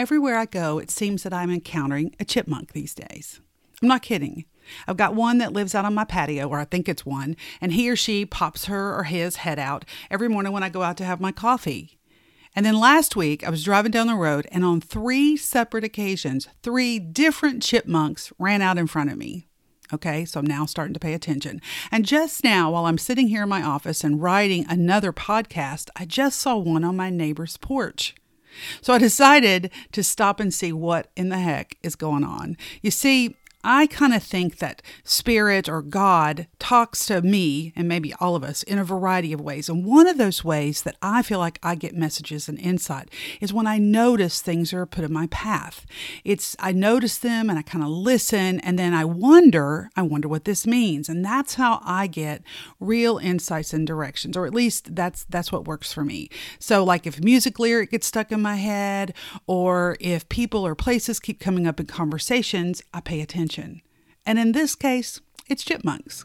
Everywhere I go, it seems that I'm encountering a chipmunk these days. I'm not kidding. I've got one that lives out on my patio, or I think it's one, and he or she pops her or his head out every morning when I go out to have my coffee. And then last week, I was driving down the road, and on three separate occasions, three different chipmunks ran out in front of me. Okay, so I'm now starting to pay attention. And just now, while I'm sitting here in my office and writing another podcast, I just saw one on my neighbor's porch. So I decided to stop and see what in the heck is going on. You see, I kind of think that spirit or God talks to me and maybe all of us in a variety of ways. And one of those ways that I feel like I get messages and insight is when I notice things are put in my path. It's I notice them and I kind of listen and then I wonder, I wonder what this means. And that's how I get real insights and directions, or at least that's that's what works for me. So like if music lyric gets stuck in my head or if people or places keep coming up in conversations, I pay attention attention. And in this case, it's chipmunks.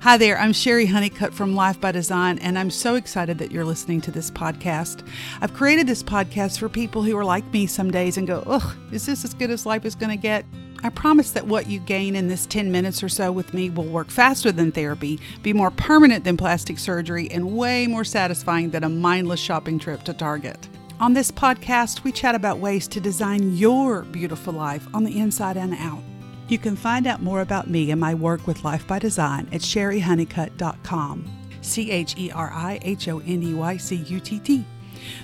Hi there, I'm Cheri Honeycutt from Life by Design, and I'm so excited that you're listening to this podcast. I've created this podcast for people who are like me some days and go, ugh, is this as good as life is going to get? I promise that what you gain in this 10 minutes or so with me will work faster than therapy, be more permanent than plastic surgery, and way more satisfying than a mindless shopping trip to Target. On this podcast, we chat about ways to design your beautiful life on the inside and out. You can find out more about me and my work with Life by Design at cherihoneycutt.com. C H E R I H O N E Y C U T T.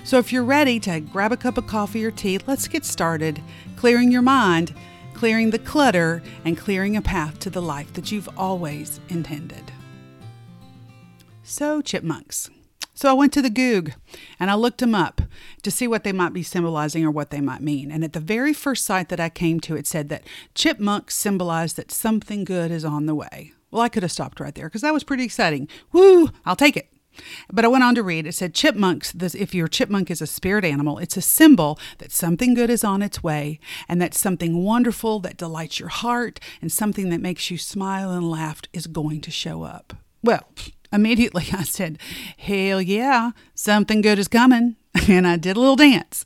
So if you're ready to grab a cup of coffee or tea, let's get started clearing your mind, clearing the clutter, and clearing a path to the life that you've always intended. So, chipmunks. So I went to the Goog and I looked them up to see what they might be symbolizing or what they might mean. And at the very first site that I came to, it said that chipmunks symbolize that something good is on the way. Well, I could have stopped right there because that was pretty exciting. Woo, I'll take it. But I went on to read. It said chipmunks, this, if your chipmunk is a spirit animal, it's a symbol that something good is on its way and that something wonderful that delights your heart and something that makes you smile and laugh is going to show up. Well, Immediately I said, Hell yeah, something good is coming. And I did a little dance.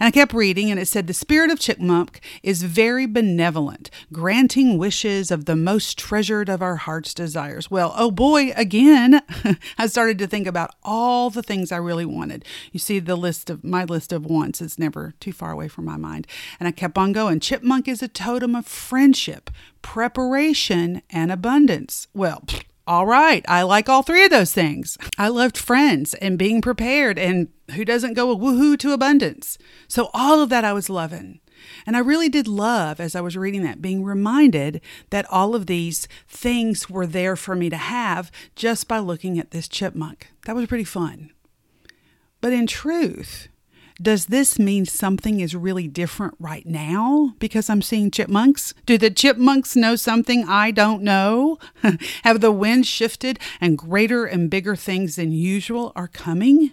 And I kept reading, and it said, The spirit of Chipmunk is very benevolent, granting wishes of the most treasured of our heart's desires. Well, oh boy, again, I started to think about all the things I really wanted. You see, the list of my list of wants is never too far away from my mind. And I kept on going. Chipmunk is a totem of friendship, preparation, and abundance. Well, all right, I like all three of those things. I loved friends and being prepared, and who doesn't go a woohoo to abundance? So, all of that I was loving. And I really did love, as I was reading that, being reminded that all of these things were there for me to have just by looking at this chipmunk. That was pretty fun. But in truth, does this mean something is really different right now because I'm seeing chipmunks? Do the chipmunks know something I don't know? Have the winds shifted and greater and bigger things than usual are coming?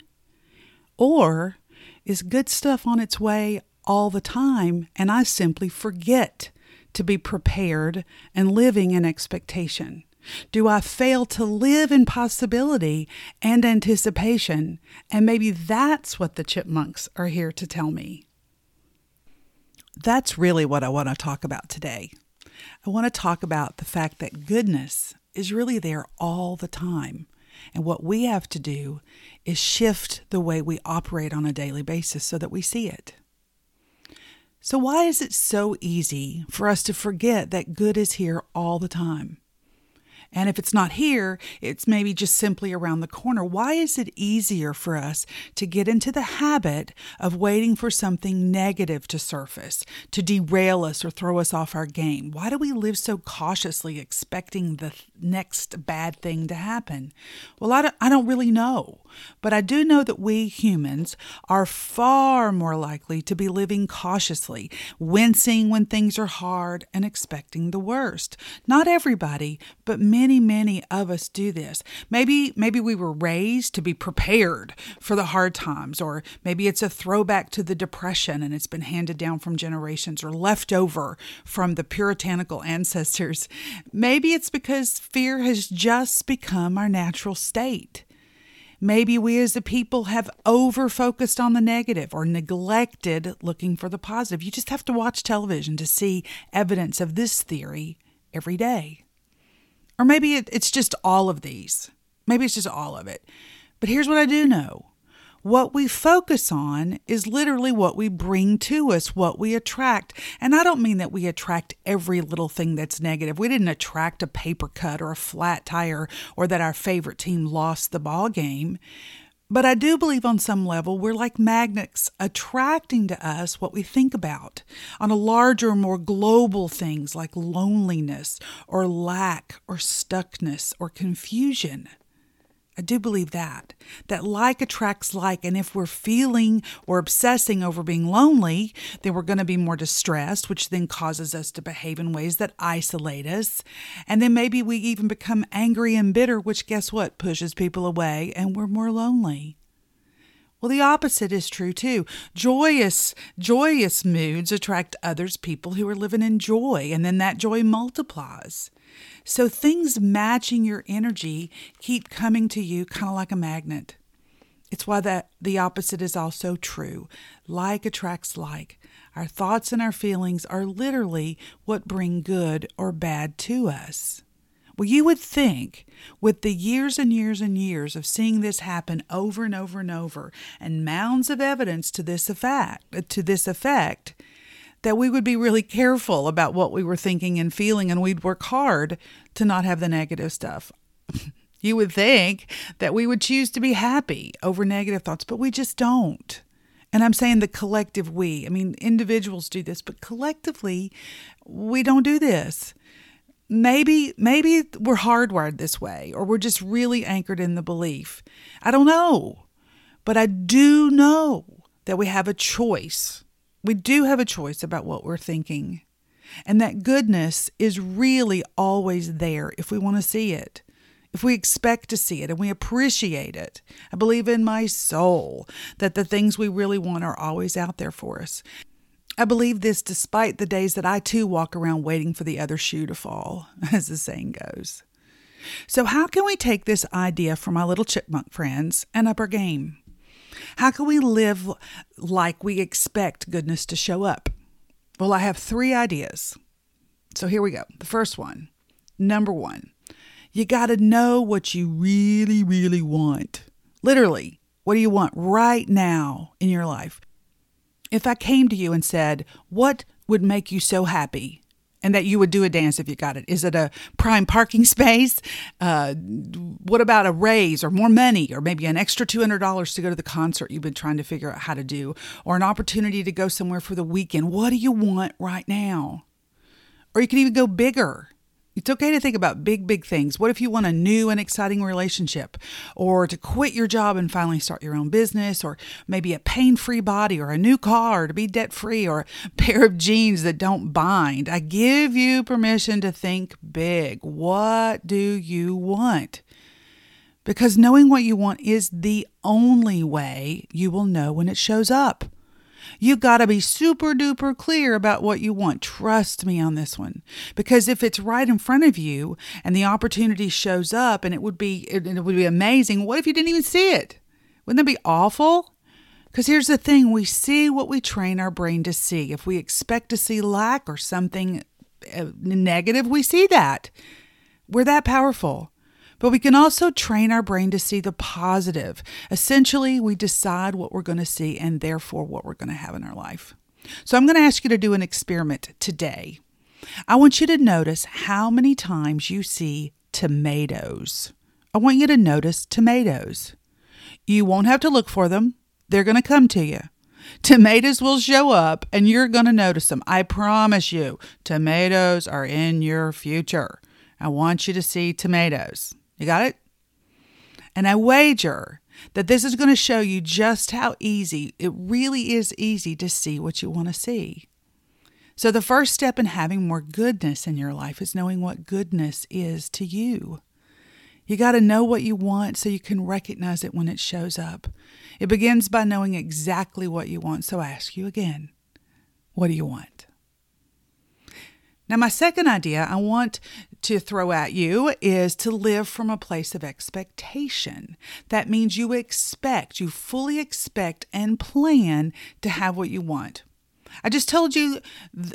Or is good stuff on its way all the time and I simply forget to be prepared and living in expectation? Do I fail to live in possibility and anticipation? And maybe that's what the chipmunks are here to tell me. That's really what I want to talk about today. I want to talk about the fact that goodness is really there all the time. And what we have to do is shift the way we operate on a daily basis so that we see it. So, why is it so easy for us to forget that good is here all the time? And if it's not here, it's maybe just simply around the corner. Why is it easier for us to get into the habit of waiting for something negative to surface, to derail us or throw us off our game? Why do we live so cautiously expecting the next bad thing to happen? Well, I don't, I don't really know. But I do know that we humans are far more likely to be living cautiously, wincing when things are hard and expecting the worst. Not everybody, but many many many of us do this maybe maybe we were raised to be prepared for the hard times or maybe it's a throwback to the depression and it's been handed down from generations or left over from the puritanical ancestors maybe it's because fear has just become our natural state Maybe we as a people have over focused on the negative or neglected looking for the positive. You just have to watch television to see evidence of this theory every day. Or maybe it's just all of these. Maybe it's just all of it. But here's what I do know what we focus on is literally what we bring to us, what we attract. And I don't mean that we attract every little thing that's negative. We didn't attract a paper cut or a flat tire or that our favorite team lost the ball game. But I do believe on some level we're like magnets attracting to us what we think about on a larger, more global things like loneliness or lack or stuckness or confusion. I do believe that. That like attracts like. And if we're feeling or obsessing over being lonely, then we're going to be more distressed, which then causes us to behave in ways that isolate us. And then maybe we even become angry and bitter, which guess what? Pushes people away and we're more lonely. Well, the opposite is true too. Joyous, joyous moods attract others, people who are living in joy, and then that joy multiplies. So things matching your energy keep coming to you kind of like a magnet. It's why that the opposite is also true. Like attracts like. Our thoughts and our feelings are literally what bring good or bad to us. Well, you would think, with the years and years and years of seeing this happen over and over and over, and mounds of evidence to this effect, uh, to this effect, that we would be really careful about what we were thinking and feeling, and we'd work hard to not have the negative stuff. you would think that we would choose to be happy over negative thoughts, but we just don't. And I'm saying the collective we. I mean, individuals do this, but collectively, we don't do this. Maybe maybe we're hardwired this way or we're just really anchored in the belief. I don't know. But I do know that we have a choice we do have a choice about what we're thinking. And that goodness is really always there if we want to see it, if we expect to see it and we appreciate it. I believe in my soul that the things we really want are always out there for us. I believe this despite the days that I too walk around waiting for the other shoe to fall, as the saying goes. So, how can we take this idea from my little chipmunk friends and up our game? How can we live like we expect goodness to show up? Well, I have three ideas. So here we go. The first one number one, you got to know what you really, really want. Literally, what do you want right now in your life? If I came to you and said, What would make you so happy? and that you would do a dance if you got it? Is it a prime parking space? Uh, what about a raise or more money or maybe an extra $200 to go to the concert you've been trying to figure out how to do or an opportunity to go somewhere for the weekend? What do you want right now? Or you can even go bigger. It's okay to think about big, big things. What if you want a new and exciting relationship, or to quit your job and finally start your own business, or maybe a pain free body, or a new car or to be debt free, or a pair of jeans that don't bind? I give you permission to think big. What do you want? Because knowing what you want is the only way you will know when it shows up. You got to be super duper clear about what you want. Trust me on this one. Because if it's right in front of you and the opportunity shows up and it would be it, it would be amazing, what if you didn't even see it? Wouldn't that be awful? Because here's the thing we see what we train our brain to see. If we expect to see lack or something uh, negative, we see that. We're that powerful. But we can also train our brain to see the positive. Essentially, we decide what we're going to see and therefore what we're going to have in our life. So I'm going to ask you to do an experiment today. I want you to notice how many times you see tomatoes. I want you to notice tomatoes. You won't have to look for them, they're going to come to you. Tomatoes will show up and you're going to notice them. I promise you, tomatoes are in your future. I want you to see tomatoes. You got it? And I wager that this is going to show you just how easy it really is easy to see what you want to see. So, the first step in having more goodness in your life is knowing what goodness is to you. You got to know what you want so you can recognize it when it shows up. It begins by knowing exactly what you want. So, I ask you again what do you want? Now, my second idea, I want to throw at you is to live from a place of expectation. That means you expect, you fully expect and plan to have what you want. I just told you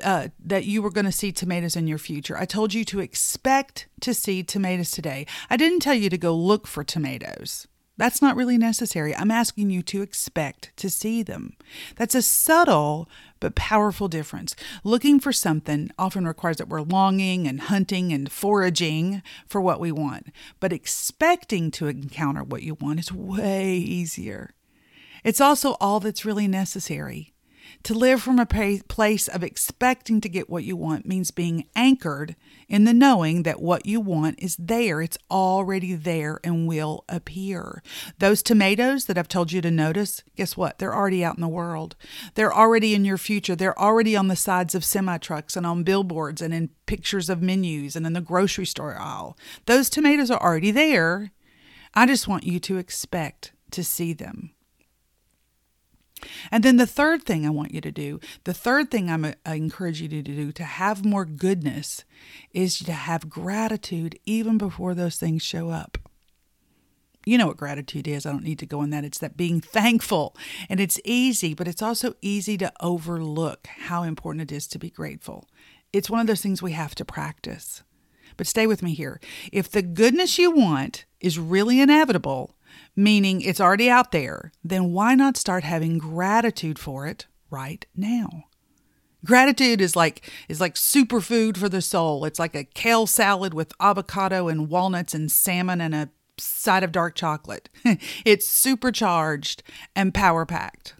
uh, that you were going to see tomatoes in your future. I told you to expect to see tomatoes today. I didn't tell you to go look for tomatoes. That's not really necessary. I'm asking you to expect to see them. That's a subtle but powerful difference. Looking for something often requires that we're longing and hunting and foraging for what we want, but expecting to encounter what you want is way easier. It's also all that's really necessary. To live from a place of expecting to get what you want means being anchored in the knowing that what you want is there. It's already there and will appear. Those tomatoes that I've told you to notice, guess what? They're already out in the world. They're already in your future. They're already on the sides of semi trucks and on billboards and in pictures of menus and in the grocery store aisle. Those tomatoes are already there. I just want you to expect to see them. And then the third thing I want you to do, the third thing I'm, uh, I encourage you to do to have more goodness is to have gratitude even before those things show up. You know what gratitude is. I don't need to go in that. It's that being thankful. And it's easy, but it's also easy to overlook how important it is to be grateful. It's one of those things we have to practice. But stay with me here. If the goodness you want is really inevitable, meaning it's already out there, then why not start having gratitude for it right now? Gratitude is like is like superfood for the soul. It's like a kale salad with avocado and walnuts and salmon and a side of dark chocolate. it's supercharged and power packed.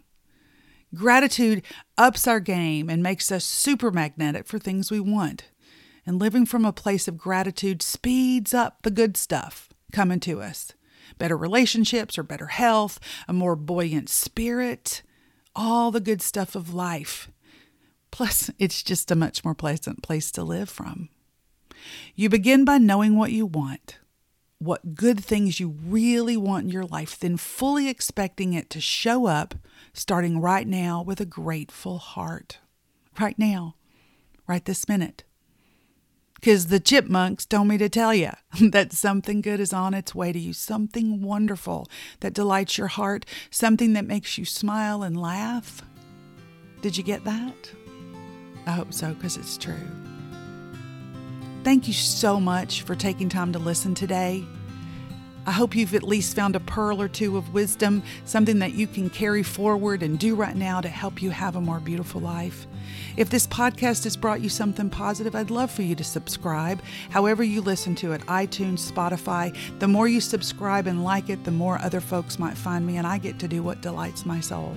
Gratitude ups our game and makes us super magnetic for things we want. And living from a place of gratitude speeds up the good stuff coming to us better relationships or better health, a more buoyant spirit, all the good stuff of life. Plus, it's just a much more pleasant place to live from. You begin by knowing what you want, what good things you really want in your life, then fully expecting it to show up, starting right now with a grateful heart. Right now, right this minute because the chipmunks told me to tell you that something good is on its way to you, something wonderful that delights your heart, something that makes you smile and laugh. Did you get that? I hope so, because it's true. Thank you so much for taking time to listen today. I hope you've at least found a pearl or two of wisdom, something that you can carry forward and do right now to help you have a more beautiful life. If this podcast has brought you something positive, I'd love for you to subscribe. However, you listen to it iTunes, Spotify. The more you subscribe and like it, the more other folks might find me, and I get to do what delights my soul.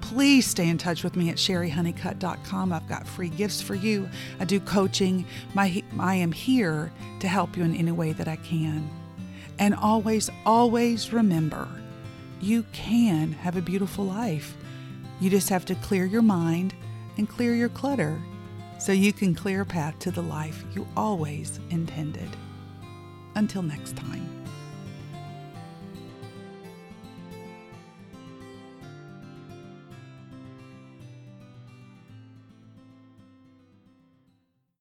Please stay in touch with me at cherihoneycutt.com. I've got free gifts for you. I do coaching. My, I am here to help you in any way that I can. And always, always remember you can have a beautiful life. You just have to clear your mind and clear your clutter so you can clear a path to the life you always intended. Until next time.